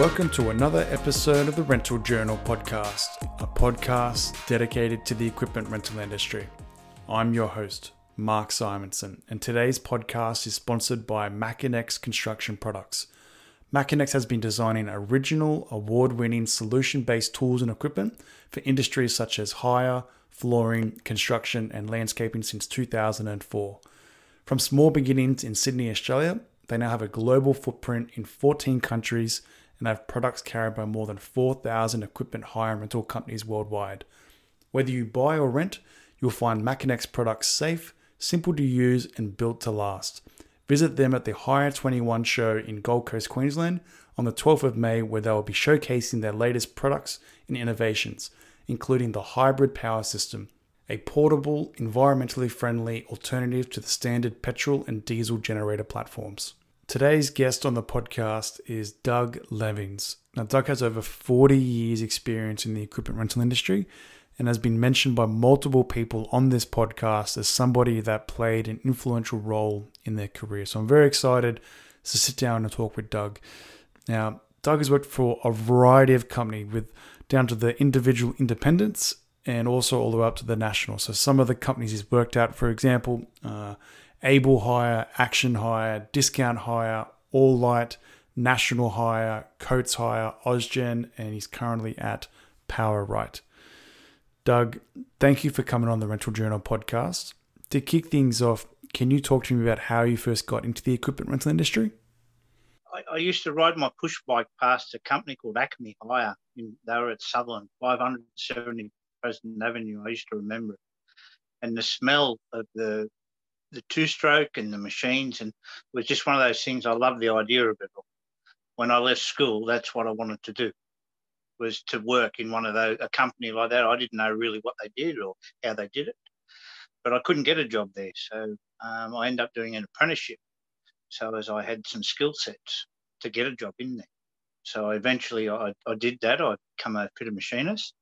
welcome to another episode of the Rental Journal podcast, a podcast dedicated to the equipment rental industry. I'm your host, Mark Simonson, and today's podcast is sponsored by Makinex Construction Products. Makinex has been designing original, award winning solution based tools and equipment for industries such as hire, flooring, construction, and landscaping since 2004. From small beginnings in Sydney, Australia, they now have a global footprint in 14 countries and have products carried by more than 4,000 equipment hire and rental companies worldwide. Whether you buy or rent, you'll find Makinex products safe, simple to use, and built to last. Visit them at the Hire 21 show in Gold Coast, Queensland on the 12th of May, where they will be showcasing their latest products and innovations, including the hybrid power system, a portable, environmentally friendly alternative to the standard petrol and diesel generator platforms. Today's guest on the podcast is Doug Levings. Now, Doug has over 40 years' experience in the equipment rental industry and has been mentioned by multiple people on this podcast as somebody that played an influential role in their career. So I'm very excited to sit down and talk with Doug. Now, Doug has worked for a variety of companies with down to the individual independents and also all the way up to the national. So some of the companies he's worked at, for example, uh, Able Hire, Action Hire, Discount Hire, All Light, National Hire, Coates Hire, Ozgen, and he's currently at Power Right. Doug, thank you for coming on the Rental Journal podcast. To kick things off, can you talk to me about how you first got into the equipment rental industry? I, I used to ride my push bike past a company called Acme Hire. In, they were at Sutherland, 570 President Avenue. I used to remember it. And the smell of the the two stroke and the machines, and it was just one of those things. I love the idea of it. When I left school, that's what I wanted to do was to work in one of those a company like that. I didn't know really what they did or how they did it, but I couldn't get a job there, so um, I ended up doing an apprenticeship. So as I had some skill sets to get a job in there, so eventually I, I did that. I became a fitter machinist,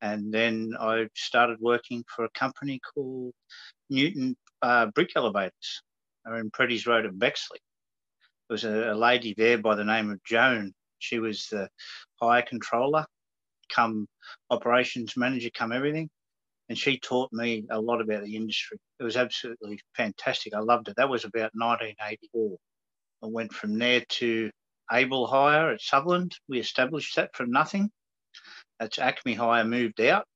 and then I started working for a company called Newton uh, Brick Elevators. They're in Preddy's Road at Bexley. There was a, a, lady there by the name of Joan. She was the hire controller, come operations manager, come everything. And she taught me a lot about the industry. It was absolutely fantastic. I loved it. That was about 1984. I went from there to Able Hire at Sutherland. We established that from nothing. That's Acme Hire moved out.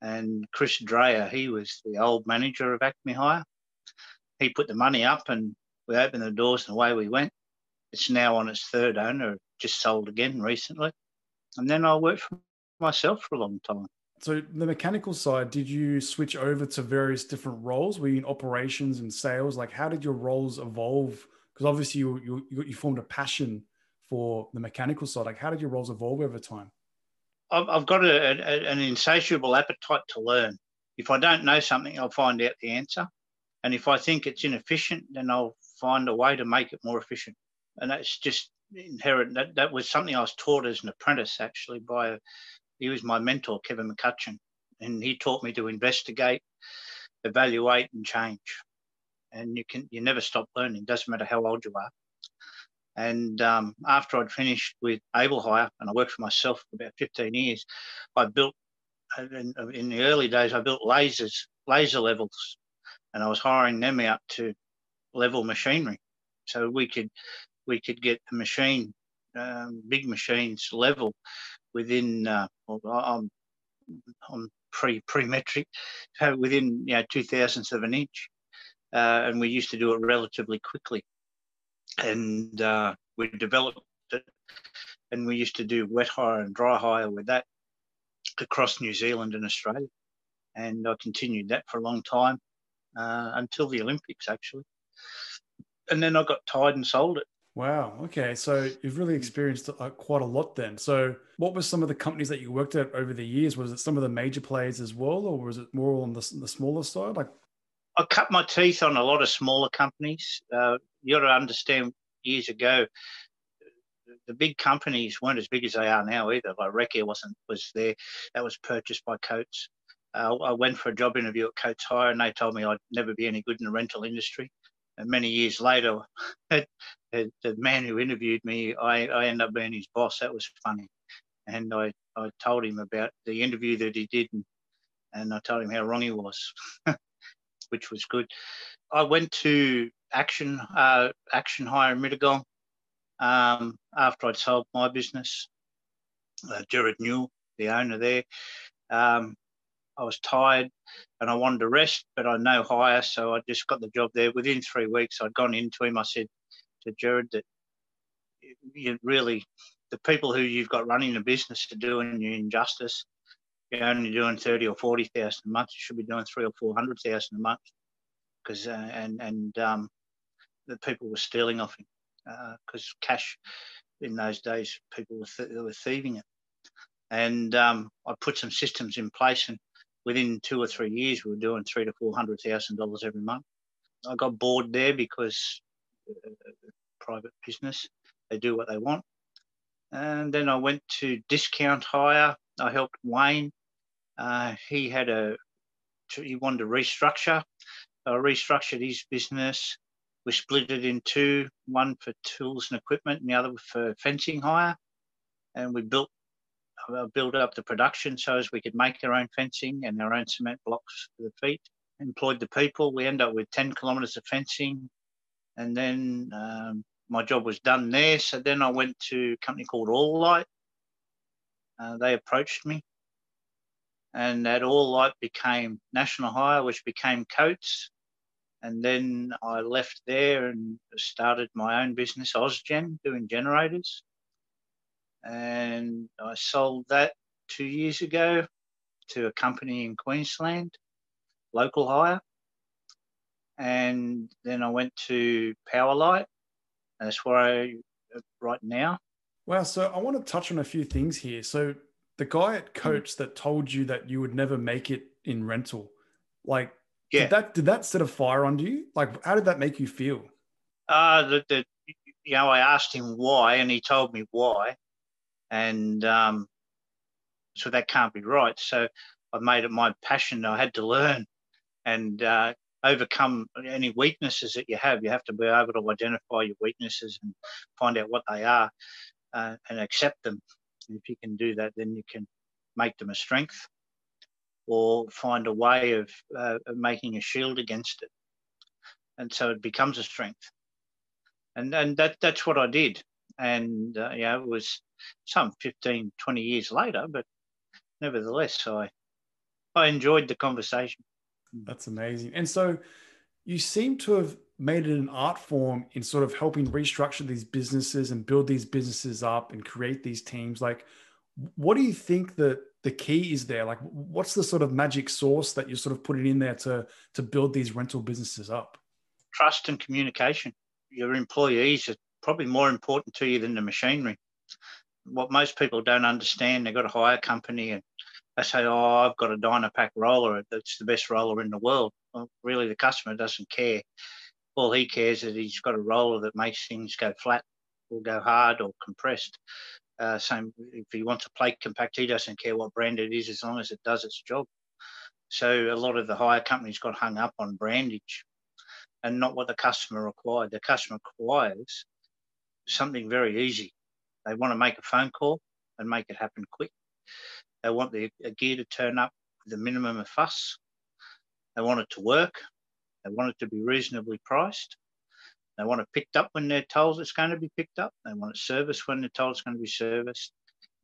And Chris Dreyer, he was the old manager of Acme Hire. He put the money up and we opened the doors and away we went. It's now on its third owner, just sold again recently. And then I worked for myself for a long time. So the mechanical side, did you switch over to various different roles? Were you in operations and sales? Like, how did your roles evolve? Because obviously you, you you formed a passion for the mechanical side. Like, how did your roles evolve over time? I've got a, a, an insatiable appetite to learn. If I don't know something, I'll find out the answer. And if I think it's inefficient, then I'll find a way to make it more efficient. And that's just inherent. That, that was something I was taught as an apprentice, actually, by he was my mentor, Kevin McCutcheon. And he taught me to investigate, evaluate, and change. And you can you never stop learning. Doesn't matter how old you are. And um, after I'd finished with Able Hire, and I worked for myself for about 15 years, I built, in, in the early days, I built lasers, laser levels, and I was hiring them out to level machinery. So we could we could get a machine, um, big machines level within, uh, well, I'm, I'm pre pre metric, so within you know two thousandths of an inch, uh, and we used to do it relatively quickly and uh, we developed it. And we used to do wet hire and dry hire with that across New Zealand and Australia. And I continued that for a long time uh, until the Olympics, actually. And then I got tired and sold it. Wow. Okay. So you've really experienced uh, quite a lot then. So, what were some of the companies that you worked at over the years? Was it some of the major players as well, or was it more on the, the smaller side? Like, I cut my teeth on a lot of smaller companies. Uh, you got to understand years ago, the big companies weren't as big as they are now either. Like Wreckair wasn't was there. That was purchased by Coates. Uh, I went for a job interview at Coates Hire, and they told me I'd never be any good in the rental industry And many years later, the man who interviewed me, I, I ended up being his boss. That was funny. And I, I told him about the interview that he did, and, and I told him how wrong he was, which was good. I went to Action uh, Action Hire in Mittagong um, after I'd sold my business. Uh, Jared Newell, the owner there, um, I was tired and I wanted to rest, but I know hire, so I just got the job there. Within three weeks, I'd gone into him. I said to Jared that you really, the people who you've got running the business are doing you injustice. You're only doing thirty or forty thousand a month. You should be doing three or four hundred thousand a month, because uh, and and um, the people were stealing off him because uh, cash in those days people were, th- were thieving it. And um, I put some systems in place, and within two or three years, we were doing three to four hundred thousand dollars every month. I got bored there because uh, private business, they do what they want. And then I went to discount hire. I helped Wayne. Uh, he had a he wanted to restructure. I restructured his business. We split it in two, one for tools and equipment, and the other for fencing hire. And we built uh, build up the production so as we could make our own fencing and our own cement blocks for the feet. Employed the people. We end up with 10 kilometres of fencing. And then um, my job was done there. So then I went to a company called All Light. Uh, they approached me. And that All Light became National Hire, which became Coates. And then I left there and started my own business, Ozgen, doing generators and I sold that two years ago to a company in Queensland, local hire. And then I went to Powerlight. That's where I right now. Wow. So I want to touch on a few things here. So the guy at Coates that told you that you would never make it in rental, like, yeah. did that did that set a fire under you? Like, how did that make you feel? Uh, the, the you know, I asked him why, and he told me why and um, so that can't be right. So I made it my passion. I had to learn and uh, overcome any weaknesses that you have. You have to be able to identify your weaknesses and find out what they are uh, and accept them. And if you can do that, then you can make them a strength or find a way of, uh, of making a shield against it. And so it becomes a strength. And, and that, that's what I did. And, uh, yeah, it was some 15, 20 years later, but nevertheless, I I enjoyed the conversation. That's amazing. And so you seem to have made it an art form in sort of helping restructure these businesses and build these businesses up and create these teams. Like, what do you think that the key is there? Like, what's the sort of magic source that you're sort of putting in there to to build these rental businesses up? Trust and communication. Your employees are probably more important to you than the machinery what most people don't understand, they've got a hire a company and they say, oh, I've got a Dynapac roller. It's the best roller in the world. Well, really, the customer doesn't care. All he cares is he's got a roller that makes things go flat or go hard or compressed. Uh, same if he wants a plate compact, he doesn't care what brand it is as long as it does its job. So a lot of the hire companies got hung up on brandage and not what the customer required. The customer requires something very easy. They want to make a phone call and make it happen quick. They want the gear to turn up with a minimum of fuss. They want it to work. They want it to be reasonably priced. They want it picked up when they're told it's going to be picked up. They want it serviced when they're told it's going to be serviced.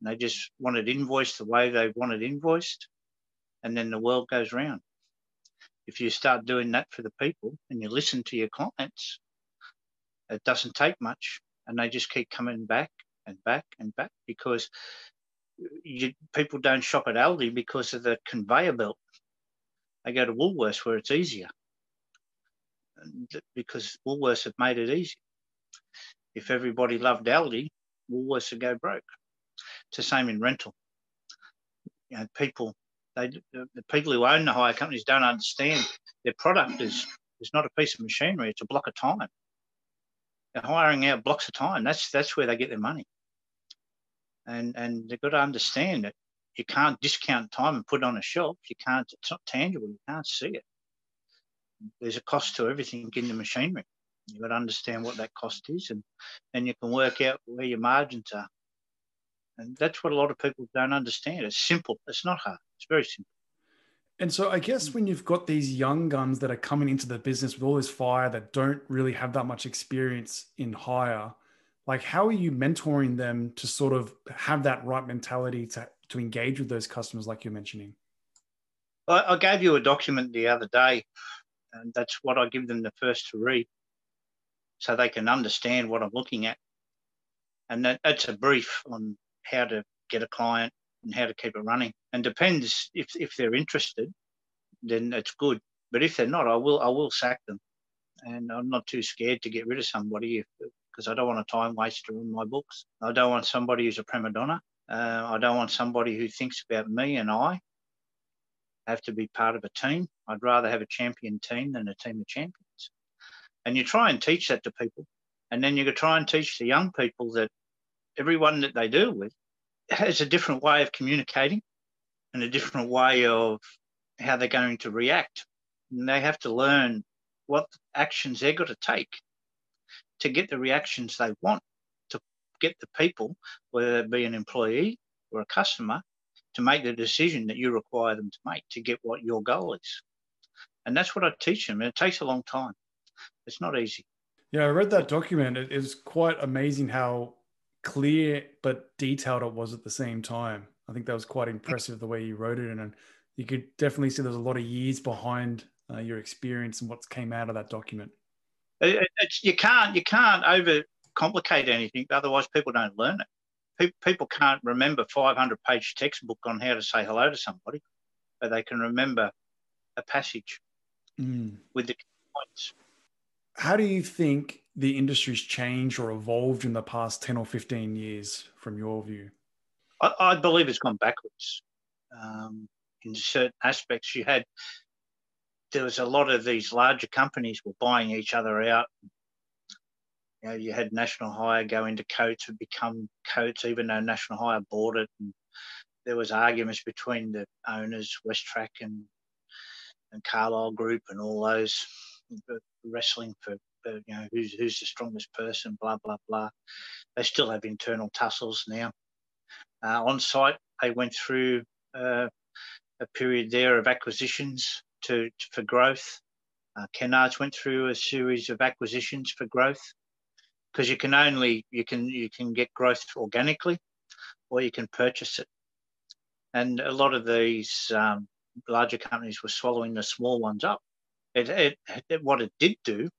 And they just want it invoiced the way they want it invoiced. And then the world goes round. If you start doing that for the people and you listen to your clients, it doesn't take much. And they just keep coming back and back and back because you, people don't shop at Aldi because of the conveyor belt. They go to Woolworths where it's easier because Woolworths have made it easy. If everybody loved Aldi, Woolworths would go broke. It's the same in rental. You know, people, they, the people who own the hire companies don't understand their product is, is not a piece of machinery, it's a block of time. They're hiring out blocks of time. That's that's where they get their money and and they've got to understand that you can't discount time and put it on a shelf. You can't. It's not tangible. You can't see it. There's a cost to everything in the machinery. You've got to understand what that cost is, and then you can work out where your margins are. And that's what a lot of people don't understand. It's simple. It's not hard. It's very simple. And so I guess when you've got these young guns that are coming into the business with all this fire that don't really have that much experience in hire, like how are you mentoring them to sort of have that right mentality to, to engage with those customers like you're mentioning? I, I gave you a document the other day, and that's what I give them the first to read so they can understand what I'm looking at. And that, that's a brief on how to get a client and how to keep it running. And depends if, if they're interested, then it's good. But if they're not, I will I will sack them. And I'm not too scared to get rid of somebody because I don't want a time waster in my books. I don't want somebody who's a prima donna. Uh, I don't want somebody who thinks about me and I have to be part of a team. I'd rather have a champion team than a team of champions. And you try and teach that to people. And then you could try and teach the young people that everyone that they deal with has a different way of communicating and a different way of how they're going to react. And they have to learn what actions they've got to take to get the reactions they want, to get the people, whether it be an employee or a customer, to make the decision that you require them to make to get what your goal is. And that's what I teach them. And it takes a long time. It's not easy. Yeah, I read that document. It is quite amazing how clear but detailed it was at the same time. I think that was quite impressive the way you wrote it, and you could definitely see there's a lot of years behind uh, your experience and what came out of that document. It, you can't you can't overcomplicate anything, otherwise people don't learn it. People, people can't remember 500 page textbook on how to say hello to somebody, but they can remember a passage mm. with the points. How do you think the industry's changed or evolved in the past 10 or 15 years from your view? I, I believe it's gone backwards. Um, in certain aspects, you had there was a lot of these larger companies were buying each other out. You know, you had National Hire go into Coates and become Coates, even though National Hire bought it. And there was arguments between the owners, Westrac and and Carlyle Group, and all those wrestling for uh, you know, who's who's the strongest person, blah blah blah. They still have internal tussles now. Uh, Onsite, they went through uh, a period there of acquisitions to, to for growth. Uh, Kennards went through a series of acquisitions for growth because you can only you can you can get growth organically, or you can purchase it. And a lot of these um, larger companies were swallowing the small ones up. It, it, it, what it did do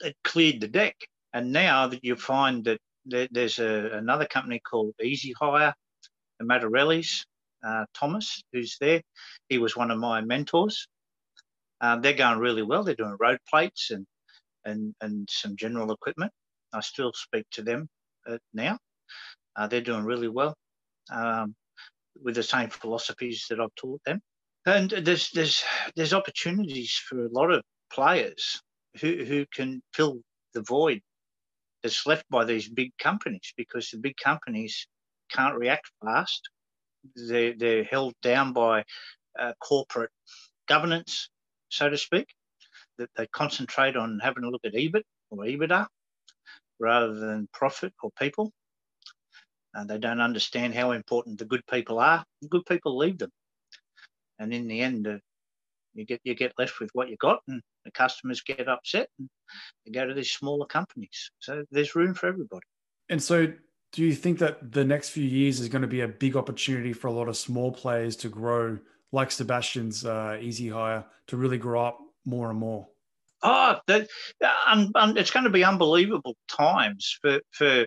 it cleared the deck. And now that you find that there's a, another company called Easy Hire, the Matarellis, uh, Thomas, who's there. He was one of my mentors. Um, they're going really well. They're doing road plates and and and some general equipment. I still speak to them uh, now. Uh, they're doing really well um, with the same philosophies that I've taught them. And there's there's there's opportunities for a lot of players who, who can fill the void that's left by these big companies because the big companies can't react fast. They're, they're held down by uh, corporate governance, so to speak, that they concentrate on having a look at EBIT or EBITDA rather than profit or people. And they don't understand how important the good people are. The good people leave them. And in the end, uh, you get you get left with what you got, and the customers get upset, and they go to these smaller companies. So there's room for everybody. And so, do you think that the next few years is going to be a big opportunity for a lot of small players to grow, like Sebastian's uh, Easy Hire, to really grow up more and more? Oh, that, um, um, it's going to be unbelievable times for for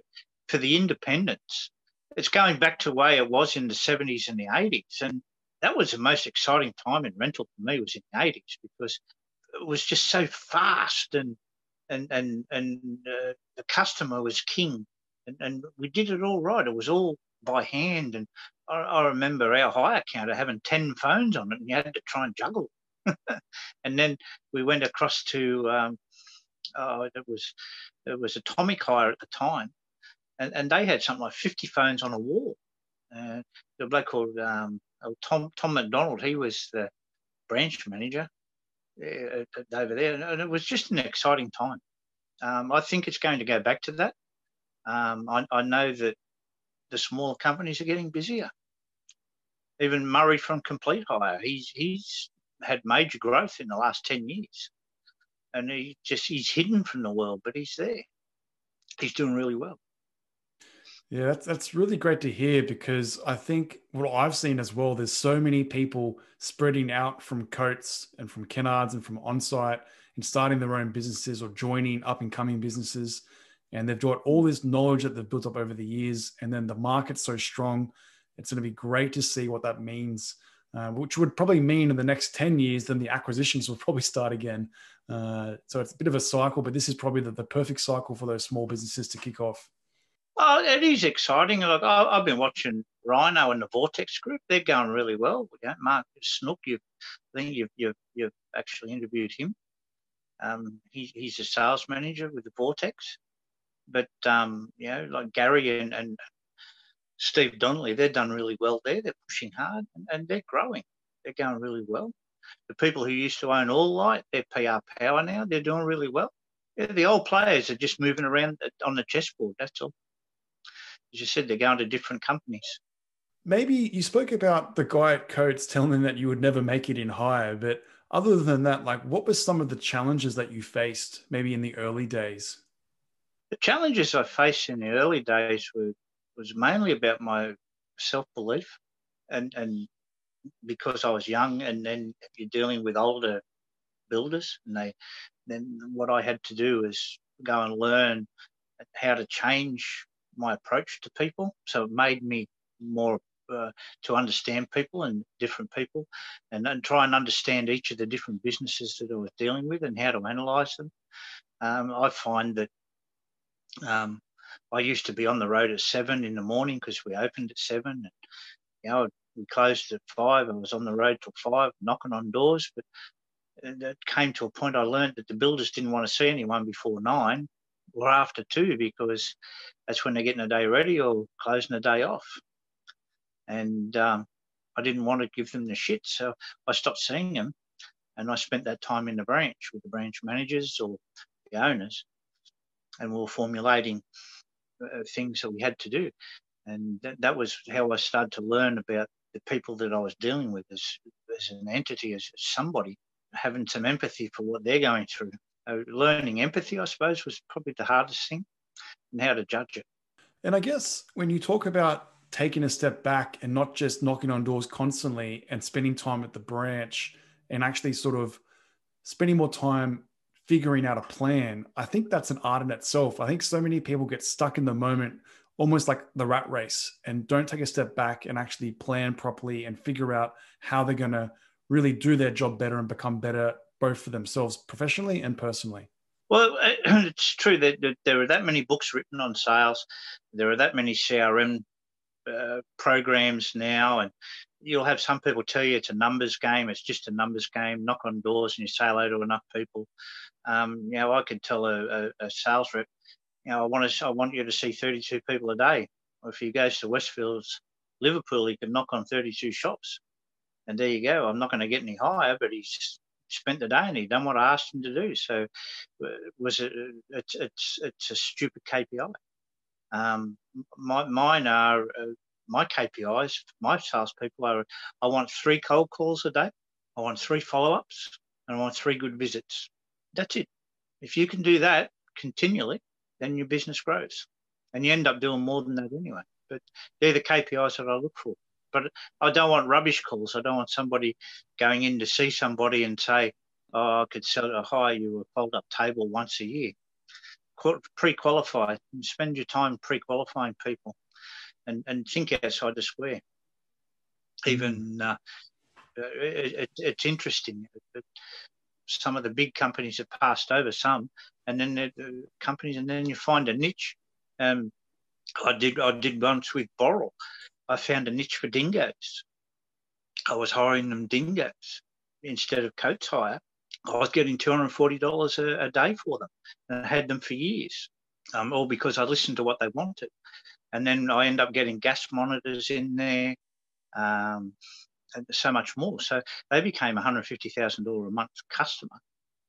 for the independents. It's going back to the way it was in the 70s and the 80s, and that was the most exciting time in rental for me was in the 80s because it was just so fast and and and and uh, the customer was king and, and we did it all right it was all by hand and I, I remember our hire counter having 10 phones on it and you had to try and juggle and then we went across to um, oh, it was it was Atomic Hire at the time and, and they had something like 50 phones on a wall uh, the bloke called um, oh, Tom Tom McDonald, he was the branch manager uh, over there, and it was just an exciting time. Um, I think it's going to go back to that. Um, I, I, know that the smaller companies are getting busier. Even Murray from Complete Hire, he's he's had major growth in the last ten years, and he just he's hidden from the world, but he's there. He's doing really well. Yeah, that's that's really great to hear because I think what I've seen as well, there's so many people spreading out from Coates and from Kennards and from Onsite and starting their own businesses or joining up and coming businesses. And they've got all this knowledge that they've built up over the years. And then the market's so strong. It's going to be great to see what that means, uh, which would probably mean in the next 10 years, then the acquisitions will probably start again. Uh, so it's a bit of a cycle, but this is probably the, the perfect cycle for those small businesses to kick off. Oh, it is exciting. I, have been watching Rhino and the Vortex Group; they're going really well. Mark Snook, you I think you've, you've, you've actually interviewed him. Um, he, he's a sales manager with the Vortex, but um, you know, like Gary and, and Steve Donnelly, they've done really well there. They're pushing hard and, and they're growing. They're going really well. The people who used to own All Light, they're PR Power now. They're doing really well. Yeah, the old players are just moving around on the chessboard. That's all as you said, they're going to different companies. Maybe you spoke about the guy at Coates telling them that you would never make it in hire, but other than that, like what were some of the challenges that you faced maybe in the early days? The challenges I faced in the early days were was mainly about my self belief and and because I was young and then you're dealing with older builders and they then what I had to do is go and learn how to change my approach to people. So it made me more uh, to understand people and different people and, and try and understand each of the different businesses that I was dealing with and how to analyze them. Um, I find that um, I used to be on the road at seven in the morning because we opened at seven. And, you know, we closed at five. I was on the road till five, knocking on doors. But it came to a point I learned that the builders didn't want to see anyone before nine or after two because that's when they're getting a day ready or closing a day off. And um, I didn't want to give them the shit, so I stopped seeing them, and I spent that time in the branch with the branch managers or the owners, and we were formulating uh, things that we had to do. And that, that was how I started to learn about the people that I was dealing with as, as an entity, as somebody, having some empathy for what they're going through. Uh, learning empathy, I suppose, was probably the hardest thing and how to judge it. And I guess when you talk about taking a step back and not just knocking on doors constantly and spending time at the branch and actually sort of spending more time figuring out a plan, I think that's an art in itself. I think so many people get stuck in the moment, almost like the rat race, and don't take a step back and actually plan properly and figure out how they're going to really do their job better and become better both for themselves professionally and personally. Well, it's true that there are that many books written on sales. There are that many CRM uh, programs now, and you'll have some people tell you it's a numbers game. It's just a numbers game. Knock on doors and you say hello to enough people. Um, you know, I could tell a, a, a, sales rep, you know, I want to, I want you to see 32 people a day. If he goes to Westfields, Liverpool, he can knock on 32 shops, and there you go. I'm not going to get any higher, but he's spent the day and he done what I asked him to do. So uh, was it? It's it's it's a stupid KPI. Um, my, mine are uh, my KPIs. My salespeople are. I want three cold calls a day. I want three follow ups, and I want three good visits. That's it. If you can do that continually, then your business grows, and you end up doing more than that anyway. But they're the KPIs that I look for. But I don't want rubbish calls. I don't want somebody going in to see somebody and say, "Oh, I could sell, uh, hire you a fold-up table once a year." Pre-qualify. Spend your time pre-qualifying people, and and think outside the square. Even mm. uh, it, it, it's interesting. Some of the big companies have passed over some, and then the companies, and then you find a niche. Um, I did I did once with Boral. I found a niche for dingoes. I was hiring them dingoes instead of Coates hire. I was getting $240 a, a day for them and I had them for years, um, all because I listened to what they wanted. And then I end up getting gas monitors in there um, and so much more. So they became $150,000 a month customer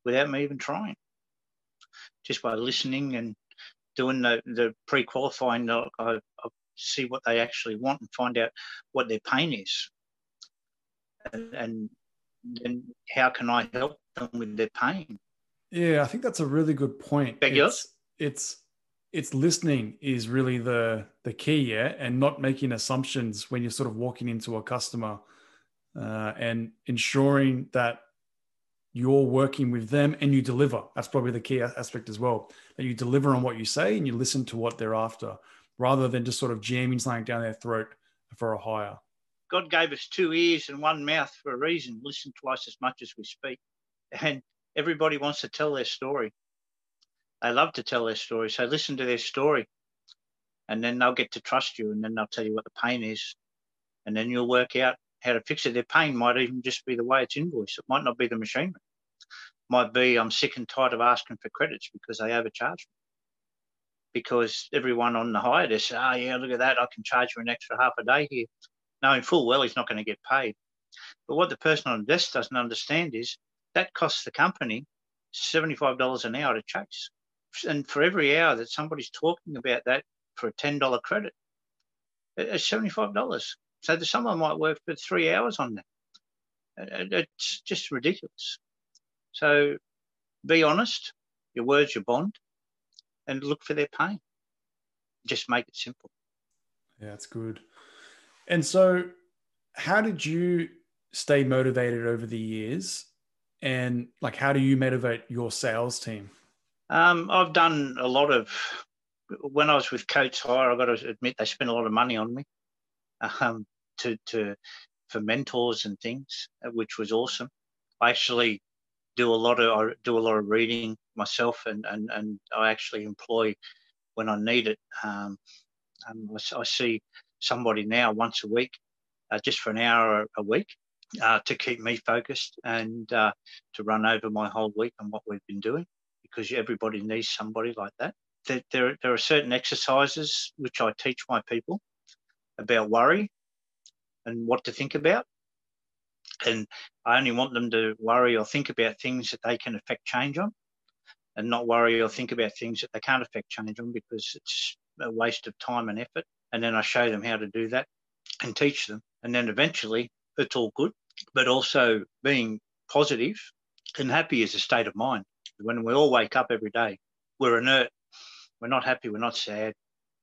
without me even trying. just by listening and doing the, the pre-qualifying. I, I see what they actually want and find out what their pain is, and, and then how can I help them with their pain? Yeah, I think that's a really good point. It's, it's it's listening is really the the key, yeah, and not making assumptions when you're sort of walking into a customer, uh, and ensuring that you're working with them and you deliver. That's probably the key aspect as well. That you deliver on what you say and you listen to what they're after, rather than just sort of jamming something down their throat for a hire. God gave us two ears and one mouth for a reason. Listen twice as much as we speak. And everybody wants to tell their story. They love to tell their story. So listen to their story. And then they'll get to trust you and then they'll tell you what the pain is. And then you'll work out how to fix it. Their pain might even just be the way it's invoiced. It might not be the machinery. It might be I'm sick and tired of asking for credits because they overcharge me. Because everyone on the hire, they say, oh, yeah, look at that. I can charge you an extra half a day here, knowing full well he's not going to get paid. But what the person on the desk doesn't understand is that costs the company $75 an hour to chase. And for every hour that somebody's talking about that for a $10 credit, it's $75. So someone might work for three hours on that. It's just ridiculous. So be honest, your words, your bond, and look for their pain. Just make it simple. Yeah, that's good. And so, how did you stay motivated over the years? And like, how do you motivate your sales team? Um, I've done a lot of. When I was with Coates Hire, I've got to admit they spent a lot of money on me um, to to for mentors and things, uh, which was awesome. I actually do a lot of I do a lot of reading myself, and and and I actually employ when I need it. Um, I, I, see somebody now once a week, uh, just for an hour a week, uh, to keep me focused and uh, to run over my whole week and what we've been doing because everybody needs somebody like that. There, there, there are certain exercises which I teach my people about worry and what to think about. And I only want them to worry or think about things that they can affect change on and not worry or think about things that they can't affect change on because it's a waste of time and effort. And then I show them how to do that and teach them. And then eventually it's all good, but also being positive and happy is a state of mind when we all wake up every day, we're inert. We're not happy. We're not sad.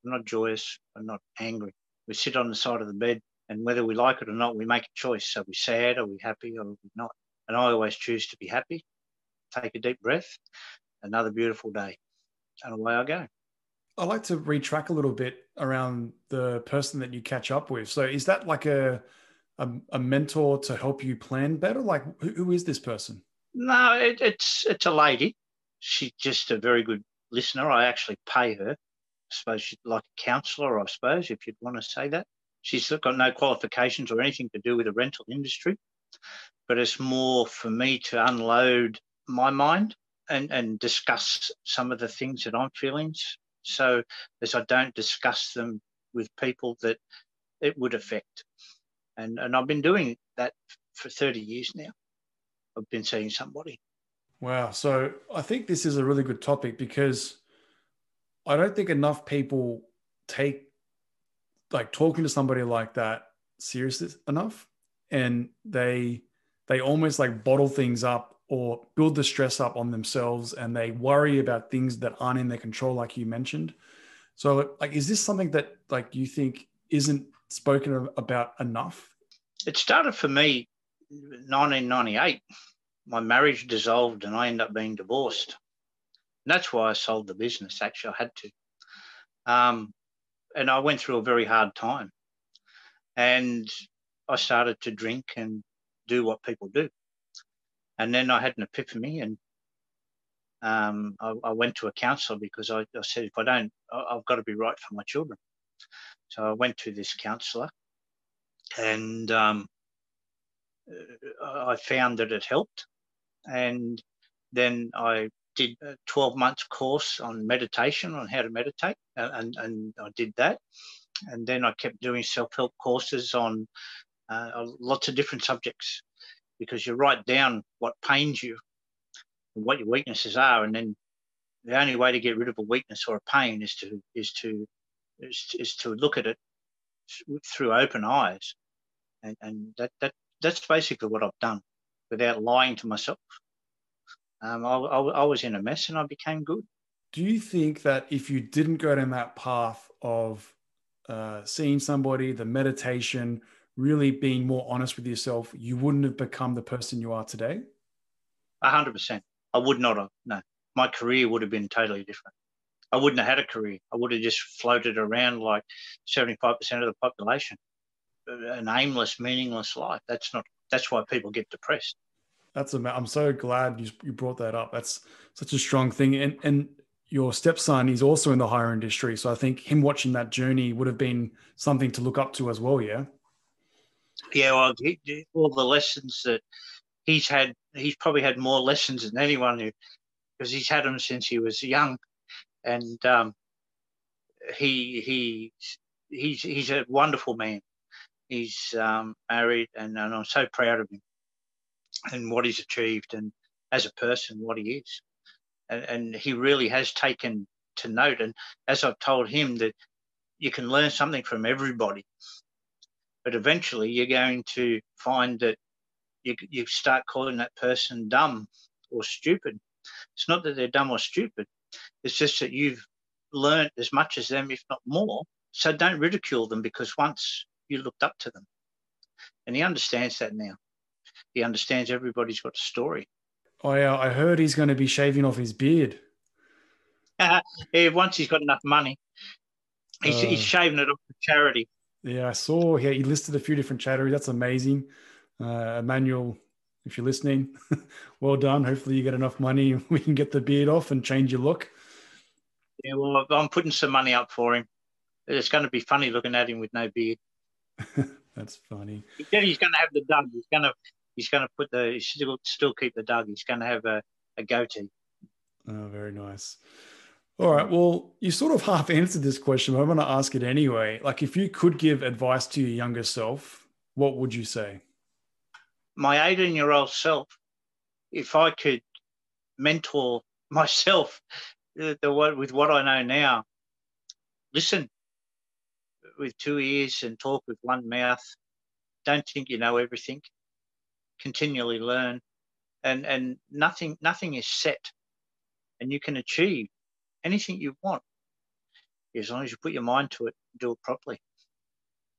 We're not joyous. We're not angry. We sit on the side of the bed, and whether we like it or not, we make a choice. Are we sad? Are we happy? Or are we not? And I always choose to be happy. Take a deep breath. Another beautiful day, and away I go. I like to retrack a little bit around the person that you catch up with. So, is that like a a, a mentor to help you plan better? Like, who, who is this person? No, it, it's it's a lady. She's just a very good listener. I actually pay her. I suppose she's like a counsellor, I suppose, if you'd want to say that. She's got no qualifications or anything to do with the rental industry, but it's more for me to unload my mind and, and discuss some of the things that I'm feeling. So as I don't discuss them with people that it would affect. And, and I've been doing that for 30 years now. Been seeing somebody. Wow. So I think this is a really good topic because I don't think enough people take like talking to somebody like that seriously enough. And they they almost like bottle things up or build the stress up on themselves and they worry about things that aren't in their control, like you mentioned. So like is this something that like you think isn't spoken about enough? It started for me 1998 my marriage dissolved and I ended up being divorced. And that's why I sold the business. Actually, I had to. Um, and I went through a very hard time. And I started to drink and do what people do. And then I had an epiphany and um, I, I, went to a counsellor because I, I, said, if I don't, I, have got to be right for my children. So I went to this counsellor and um, I found that it helped. And then I did a 12 months course on meditation on how to meditate and, and I did that. And then I kept doing self-help courses on uh, lots of different subjects because you write down what pains you and what your weaknesses are and then the only way to get rid of a weakness or a pain is to is to is, is to look at it through open eyes, and and that that that's basically what I've done, without lying to myself. Um, I, I, I was in a mess, and I became good. Do you think that if you didn't go down that path of uh, seeing somebody, the meditation, really being more honest with yourself, you wouldn't have become the person you are today? A hundred percent. I would not have. No, my career would have been totally different. I wouldn't have had a career. I would have just floated around like seventy-five percent of the population, an aimless, meaningless life. That's not. That's why people get depressed. That's a. I'm so glad you you brought that up. That's such a strong thing. And and your stepson is also in the higher industry, so I think him watching that journey would have been something to look up to as well. Yeah. Yeah. Well, he, all the lessons that he's had, he's probably had more lessons than anyone who, because he's had them since he was young, and um, he he he's he's a wonderful man. He's um, married, and, and I'm so proud of him and what he's achieved, and as a person, what he is and, and he really has taken to note. And as I've told him that you can learn something from everybody, but eventually you're going to find that you, you start calling that person dumb or stupid. It's not that they're dumb or stupid. It's just that you've learned as much as them, if not more. So don't ridicule them because once you looked up to them. And he understands that now. He understands everybody's got a story. I uh, I heard he's going to be shaving off his beard. yeah, once he's got enough money, he's, uh, he's shaving it off for charity. Yeah, I saw. Yeah, he listed a few different charities. That's amazing, uh, Emmanuel. If you're listening, well done. Hopefully, you get enough money. We can get the beard off and change your look. Yeah, well, I'm putting some money up for him. It's going to be funny looking at him with no beard. That's funny. He said he's going to have the dog. He's going to he's going to put the he's still still keep the dog. He's going to have a, a goatee. Oh, very nice. All right. Well, you sort of half answered this question, but I'm going to ask it anyway. Like, if you could give advice to your younger self, what would you say? My 18 year old self, if I could mentor myself the, the, with what I know now, listen with two ears and talk with one mouth. Don't think you know everything continually learn, and and nothing nothing is set, and you can achieve anything you want as long as you put your mind to it, do it properly,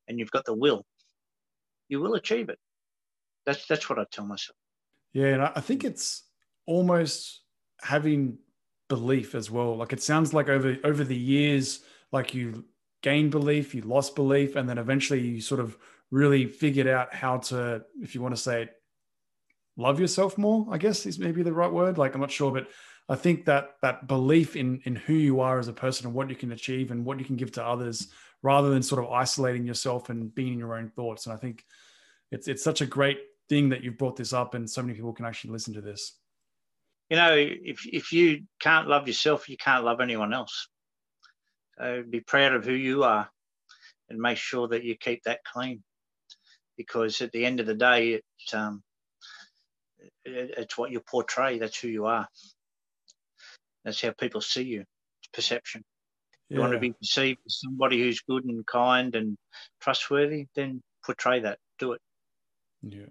and you've got the will. You will achieve it. That's that's what I tell myself. Yeah, and I think it's almost having belief as well. Like it sounds like over over the years, like you gained belief, you lost belief, and then eventually you sort of really figured out how to, if you want to say it, love yourself more i guess is maybe the right word. Like i'm not sure but i think that that belief in in who you are as a person and what you can achieve and what you can give to others rather than sort of isolating yourself and being in your own thoughts. And i think it's it's such a great thing that you've brought this up and so many people can actually listen to this. You know if if you can't love yourself you can't love anyone else so be proud of who you are and make sure that you keep that clean because at the end of the day it um, it's what you portray. That's who you are. That's how people see you. It's perception. Yeah. You want to be perceived as somebody who's good and kind and trustworthy, then portray that. Do it. Yeah.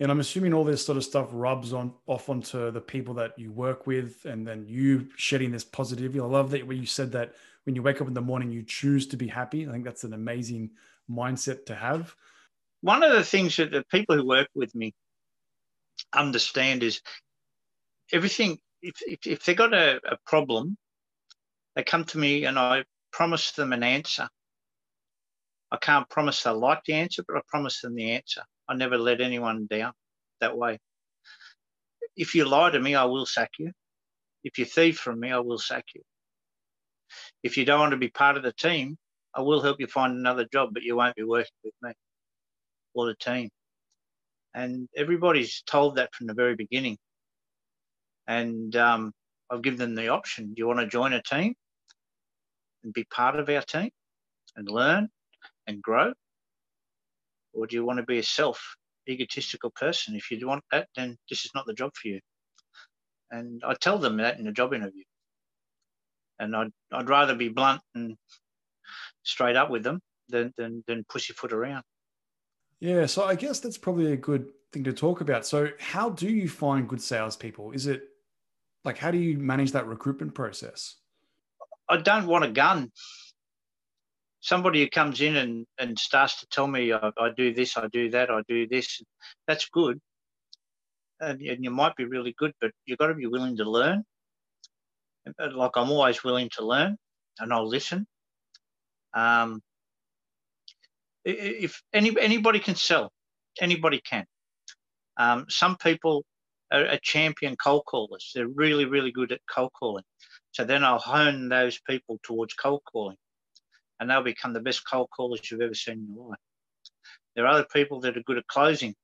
And I'm assuming all this sort of stuff rubs on off onto the people that you work with, and then you shedding this positivity. I love that when you said that when you wake up in the morning, you choose to be happy. I think that's an amazing mindset to have. One of the things that the people who work with me understand is everything. If, if, if they've got a, a problem, they come to me and I promise them an answer. I can't promise they'll like the answer, but I promise them the answer. I never let anyone down that way. If you lie to me, I will sack you. If you thieve from me, I will sack you. If you don't want to be part of the team, I will help you find another job, but you won't be working with me or the team. And everybody's told that from the very beginning. And um, I've given them the option do you want to join a team and be part of our team and learn and grow? Or do you want to be a self egotistical person? If you want that, then this is not the job for you. And I tell them that in a job interview. And I'd I'd rather be blunt and straight up with them than than than pussyfoot around. Yeah, so I guess that's probably a good thing to talk about. So, how do you find good salespeople? Is it like how do you manage that recruitment process? I don't want a gun. Somebody who comes in and, and starts to tell me I, I do this, I do that, I do this. That's good, and, and you might be really good, but you've got to be willing to learn. Like I'm always willing to learn, and I'll listen. Um, if any anybody can sell, anybody can. Um, some people are, are, champion cold callers. They're really, really good at cold calling. So then I'll hone those people towards cold calling, and they'll become the best cold callers you've ever seen in your life. There are other people that are good at closing,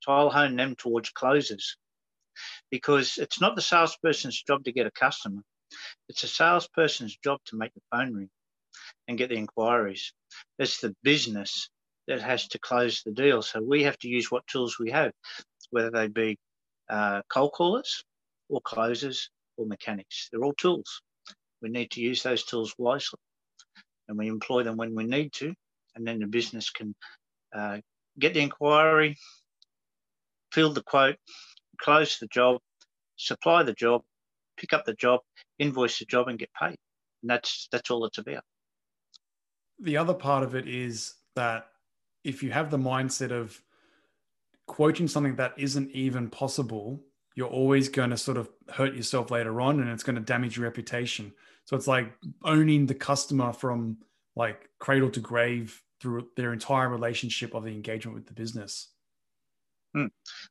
so I'll hone them towards closers, because it's not the salesperson's job to get a customer. It's a salesperson's job to make the phone ring and get the inquiries. It's the business that has to close the deal. So we have to use what tools we have, whether they be uh, cold callers or closers or mechanics. They're all tools. We need to use those tools wisely and we employ them when we need to. And then the business can uh, get the inquiry, field the quote, close the job, supply the job, pick up the job, invoice the job, and get paid. And that's that's all it's about. The other part of it is that if you have the mindset of quoting something that isn't even possible, you're always going to sort of hurt yourself later on and it's going to damage your reputation. So it's like owning the customer from like cradle to grave through their entire relationship of the engagement with the business. Hmm.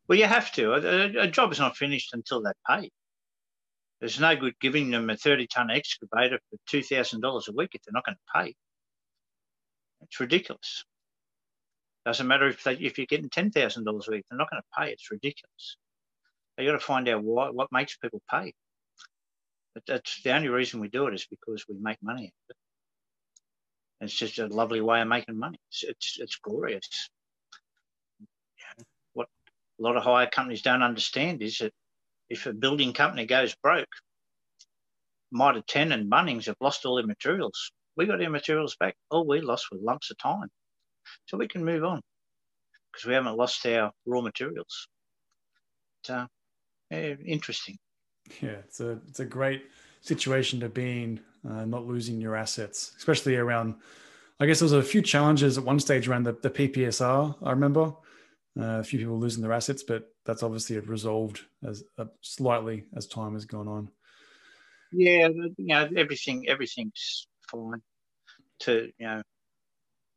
Well, you have to. A, a, job is not finished until they pay. There's no good giving them a 30 ton excavator for $2,000 a week if they're not going to pay. It's ridiculous. Doesn't matter if they, if you're getting ten thousand dollars a week, they're not going to pay. It's ridiculous. You've got to find out what what makes people pay. But that's the only reason we do it is because we make money. It. It's just a lovely way of making money. It's it's, it's glorious. A lot of hire companies don't understand is that if a building company goes broke, Mitre 10 and Bunnings have lost all their materials. We got our materials back. All we lost was lumps of time so we can move on because we haven't lost our raw materials. But, uh, yeah, interesting. Yeah, it's a it's a great situation to be in, uh, not losing your assets, especially around. I guess there was a few challenges at one stage around the, the PPSR. I remember uh, a few people losing their assets, but that's obviously resolved as uh, slightly as time has gone on. Yeah, you know everything everything's fine. To you know,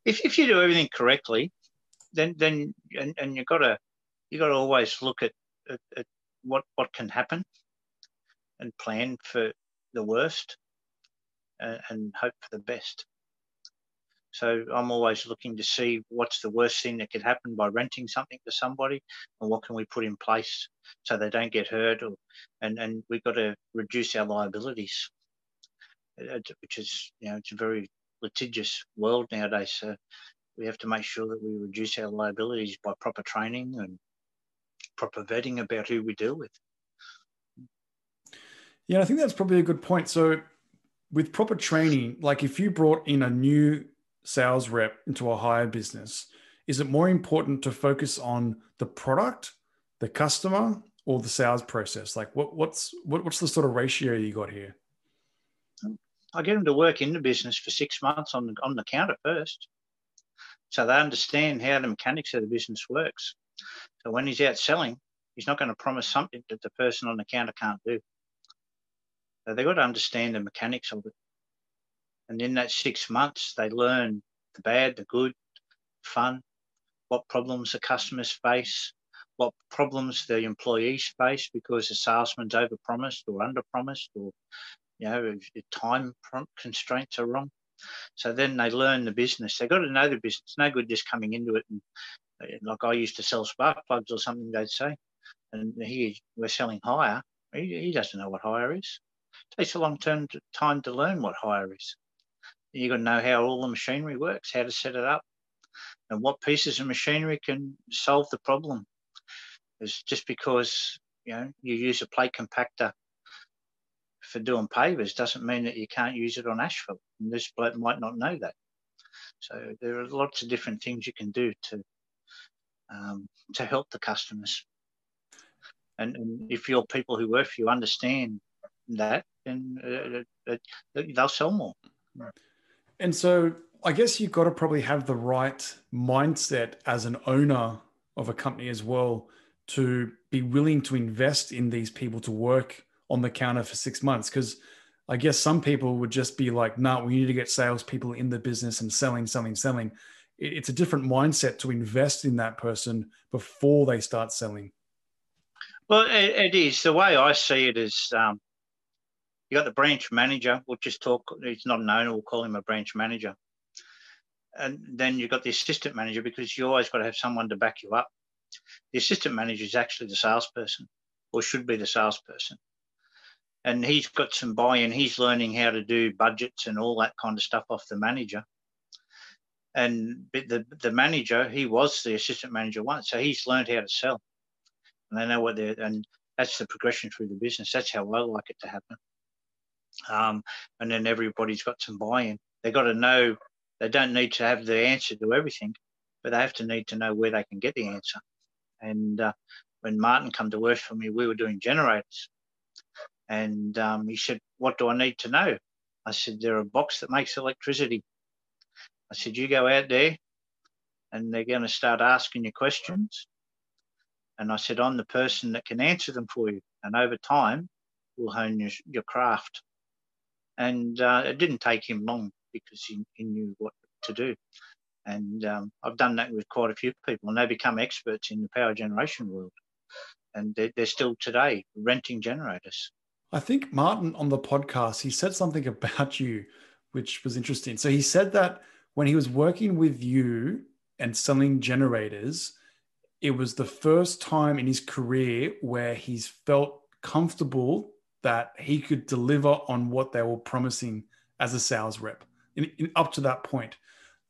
if, if you do everything correctly, then then and, and you've got to you got to always look at, at, at what what can happen and plan for the worst and, and hope for the best. So I'm always looking to see what's the worst thing that could happen by renting something to somebody, and what can we put in place so they don't get hurt, or and and we've got to reduce our liabilities, uh, which is you know it's a very litigious world nowadays. So we have to make sure that we reduce our liabilities by proper training and proper vetting about who we deal with. Yeah, I think that's probably a good point. So, with proper training, like if you brought in a new sales rep into a hire business, is it more important to focus on the product, the customer, or the sales process? Like, what, what's what, what's the sort of ratio you got here? I get them to work in the business for six months on on the counter first. So they understand how the mechanics of the business works. So when he's out selling, he's not going to promise something that the person on the counter can't do. So they've got to understand the mechanics of it. And in that six months, they learn the bad, the good, fun, what problems the customers face, what problems the employees face because the salesman's overpromised or underpromised or you know, time constraints are wrong. So then they learn the business. They've got to know the business. No good just coming into it and like I used to sell spark plugs or something, they'd say. And here we're selling hire. He, he doesn't know what hire is. It takes a long term time to learn what hire is. You've got to know how all the machinery works, how to set it up, and what pieces of machinery can solve the problem. It's just because you know you use a plate compactor for doing pavers doesn't mean that you can't use it on asphalt. And this bloke might not know that. So there are lots of different things you can do to um, to help the customers. And, and, if your people who work for you understand that, then uh, uh, uh, they'll sell more. And so I guess you've got to probably have the right mindset as an owner of a company as well to be willing to invest in these people to work on the counter for six months. Because I guess some people would just be like, nah, we need to get salespeople in the business and selling, selling, selling. It's a different mindset to invest in that person before they start selling. Well, it, is. The way I see it is um, you got the branch manager. We'll just talk, he's not an owner, we'll call him a branch manager. And then you've got the assistant manager because you always got to have someone to back you up. The assistant manager is actually the salesperson or should be the salesperson and he's got some buy-in. He's learning how to do budgets and all that kind of stuff off the manager. And the the manager, he was the assistant manager once, so he's learned how to sell, and they know what they're. And that's the progression through the business. That's how I like it to happen. Um, and then everybody's got some buy-in. They got to know. They don't need to have the answer to everything, but they have to need to know where they can get the answer. And uh, when Martin come to work for me, we were doing generators and um, he said, What do I need to know? I said, They're a box that makes electricity. I said, You go out there and they're going to start asking you questions. And I said, I'm the person that can answer them for you. And over time, we'll hone your, your craft. And uh, it didn't take him long because he, he knew what to do. And um, I've done that with quite a few people, and they become experts in the power generation world. And they're, they're still today renting generators. I think Martin on the podcast, he said something about you, which was interesting. So he said that when he was working with you and selling generators, it was the first time in his career where he's felt comfortable that he could deliver on what they were promising as a sales rep in, in, up to that point.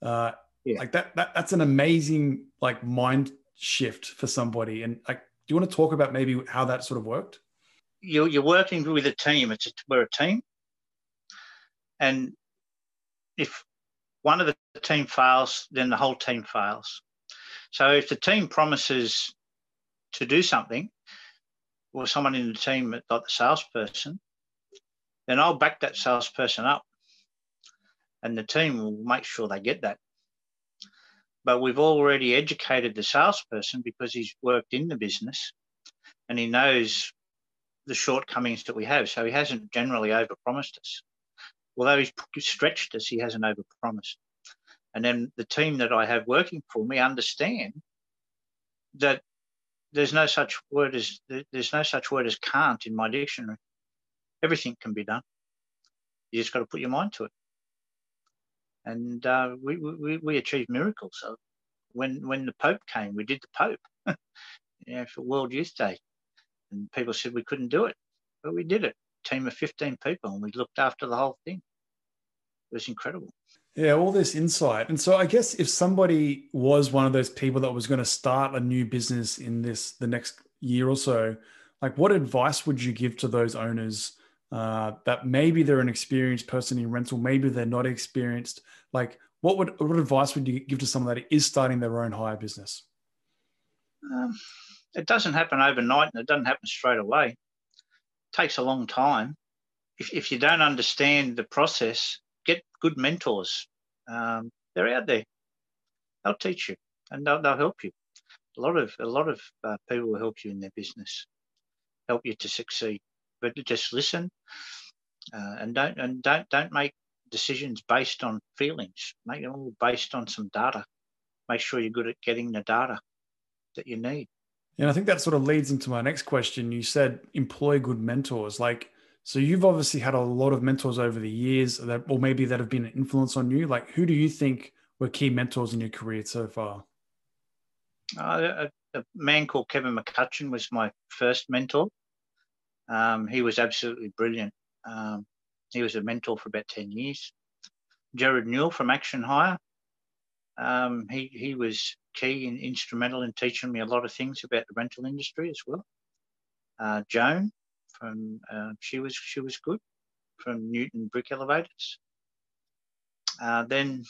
Uh, yeah. Like that, that, that's an amazing like mind shift for somebody. And like, do you want to talk about maybe how that sort of worked? you're, you're working with a team. It's a, we're a team, and if one of the team fails, then the whole team fails. So if the team promises to do something, or someone in the team, like the salesperson, then I'll back that salesperson up, and the team will make sure they get that. But we've already educated the salesperson because he's worked in the business and he knows the shortcomings that we have. So he hasn't generally overpromised us. Although he's stretched us, he hasn't overpromised. And then the team that I have working for me understand that there's no such word as there's no such word as can't in my dictionary. Everything can be done. You just got to put your mind to it. And uh, we, we we achieved miracles. So when when the Pope came, we did the Pope. yeah, for World Youth Day and people said we couldn't do it, but we did it. Team of 15 people, and we looked after the whole thing. It was incredible. Yeah, all this insight. And so I guess if somebody was one of those people that was going to start a new business in this the next year or so, like what advice would you give to those owners uh, that maybe they're an experienced person in rental, maybe they're not experienced? Like what would what advice would you give to someone that is starting their own hire business? Um, it doesn't happen overnight and it doesn't happen straight away. It takes a long time. If, if you don't understand the process, good mentors. Um, they're out there. They'll teach you and they'll, they'll help you. A lot of a lot of uh, people will help you in their business, help you to succeed. But just listen uh, and don't and don't don't make decisions based on feelings. Make them all based on some data. Make sure you're good at getting the data that you need. And I think that sort of leads into my next question. You said employ good mentors. Like, so you've obviously had a lot of mentors over the years that, or maybe that have been an influence on you. Like, who do you think were key mentors in your career so far? Uh, a, a, man called Kevin McCutcheon was my first mentor. Um, he was absolutely brilliant. Um, he was a mentor for about 10 years. Jared Newell from Action Hire. Um, he, he was key and instrumental in teaching me a lot of things about the rental industry as well. Uh, Joan from uh, she was she was good from Newton Brick Elevators. Uh, then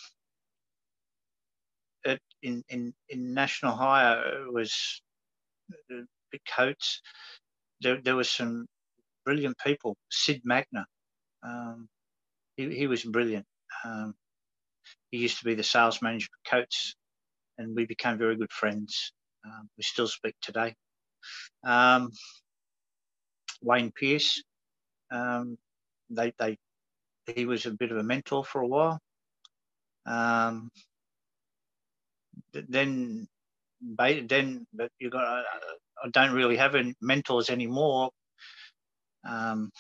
in, in in National Hire was Big Coates. There, there was some brilliant people. Sid Magner, um, he, he was brilliant. Um, he used to be the sales manager for Coates, and we became very good friends. Um, we still speak today. Um, Wayne Pierce, um, they, they, he was a bit of a mentor for a while. Um, then, then, but you got. I don't really have any mentors anymore. Um,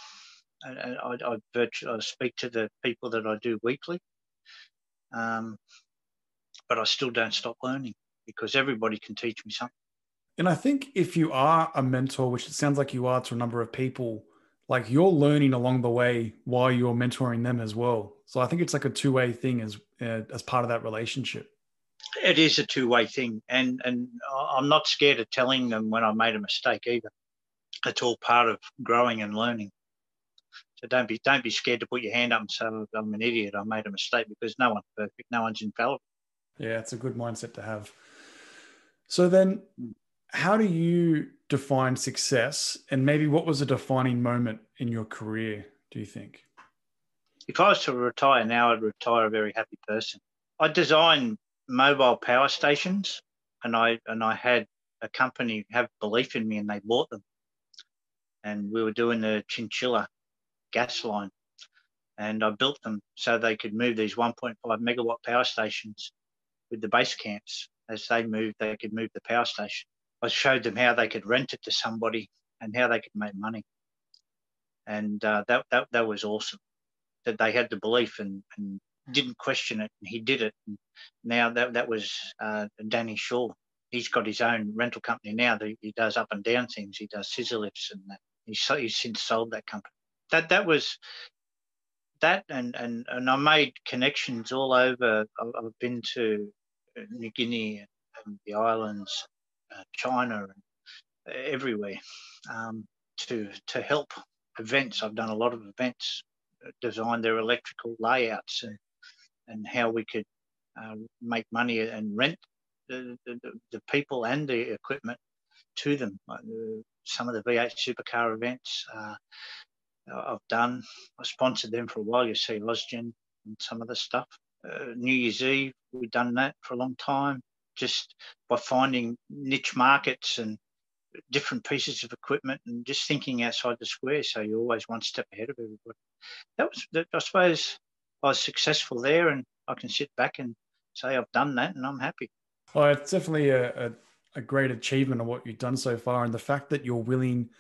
I, I, I, virtually, I speak to the people that I do weekly, um, but I still don't stop learning because everybody can teach me something. And I think if you are a mentor, which it sounds like you are to a number of people, like you're learning along the way while you're mentoring them as well. So I think it's like a two way thing as uh, as part of that relationship. It is a two way thing, and and I'm not scared of telling them when I made a mistake either. It's all part of growing and learning. So don't be don't be scared to put your hand up and say I'm an idiot. I made a mistake because no one's perfect. No one's infallible. Yeah, it's a good mindset to have. So then, how do you define success, and maybe what was a defining moment in your career? Do you think? If I was to retire now, I'd retire a very happy person. I designed mobile power stations, and I and I had a company have belief in me, and they bought them. And we were doing the Chinchilla gas line, and I built them so they could move these 1.5 megawatt power stations with the base camps. As they moved, they could move the power station. I showed them how they could rent it to somebody and how they could make money, and uh, that, that that was awesome. That they had the belief and, and didn't question it, and he did it. And now that that was uh, Danny Shaw. He's got his own rental company now. That he does up and down things. He does scissor lifts and that. He's, he's since sold that company. That that was that, and and and I made connections all over. I've, I've been to New Guinea and the islands, uh, China, and everywhere um, to to help events. I've done a lot of events, uh, designed their electrical layouts and and how we could uh, make money and rent the, the, the, people and the equipment to them. The, some of the V8 supercar events uh, I've done, I sponsored them for a while. You see Osgen and some of the stuff. Uh, New Year's Eve, we've done that for a long time, just by finding niche markets and different pieces of equipment and just thinking outside the square. So you're always one step ahead of everybody. That was, I suppose, I was successful there, and I can sit back and say I've done that, and I'm happy. Well, it's definitely a, a, a great achievement of what you've done so far, and the fact that you're willing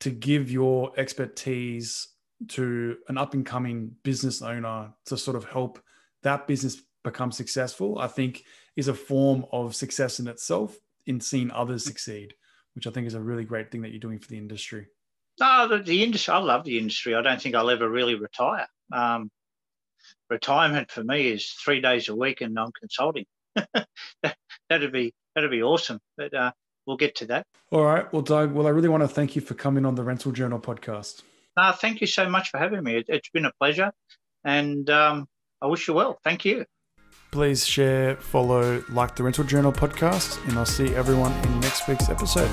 to give your expertise to an up and coming business owner to sort of help that business become successful, I think is a form of success in itself in seeing others succeed, which I think is a really great thing that you're doing for the industry. No, the, the industry, I love the industry. I don't think I'll ever really retire. Um, retirement for me is three days a week and non consulting. that, would be that'd be awesome. But uh, we'll get to that. All right. Well, Doug, well, I really want to thank you for coming on the Rental Journal podcast. Uh, thank you so much for having me. It, has been a pleasure. And um, I wish you well. Thank you. Please share, follow, like the Rental Journal podcast, and I'll see everyone in next week's episode.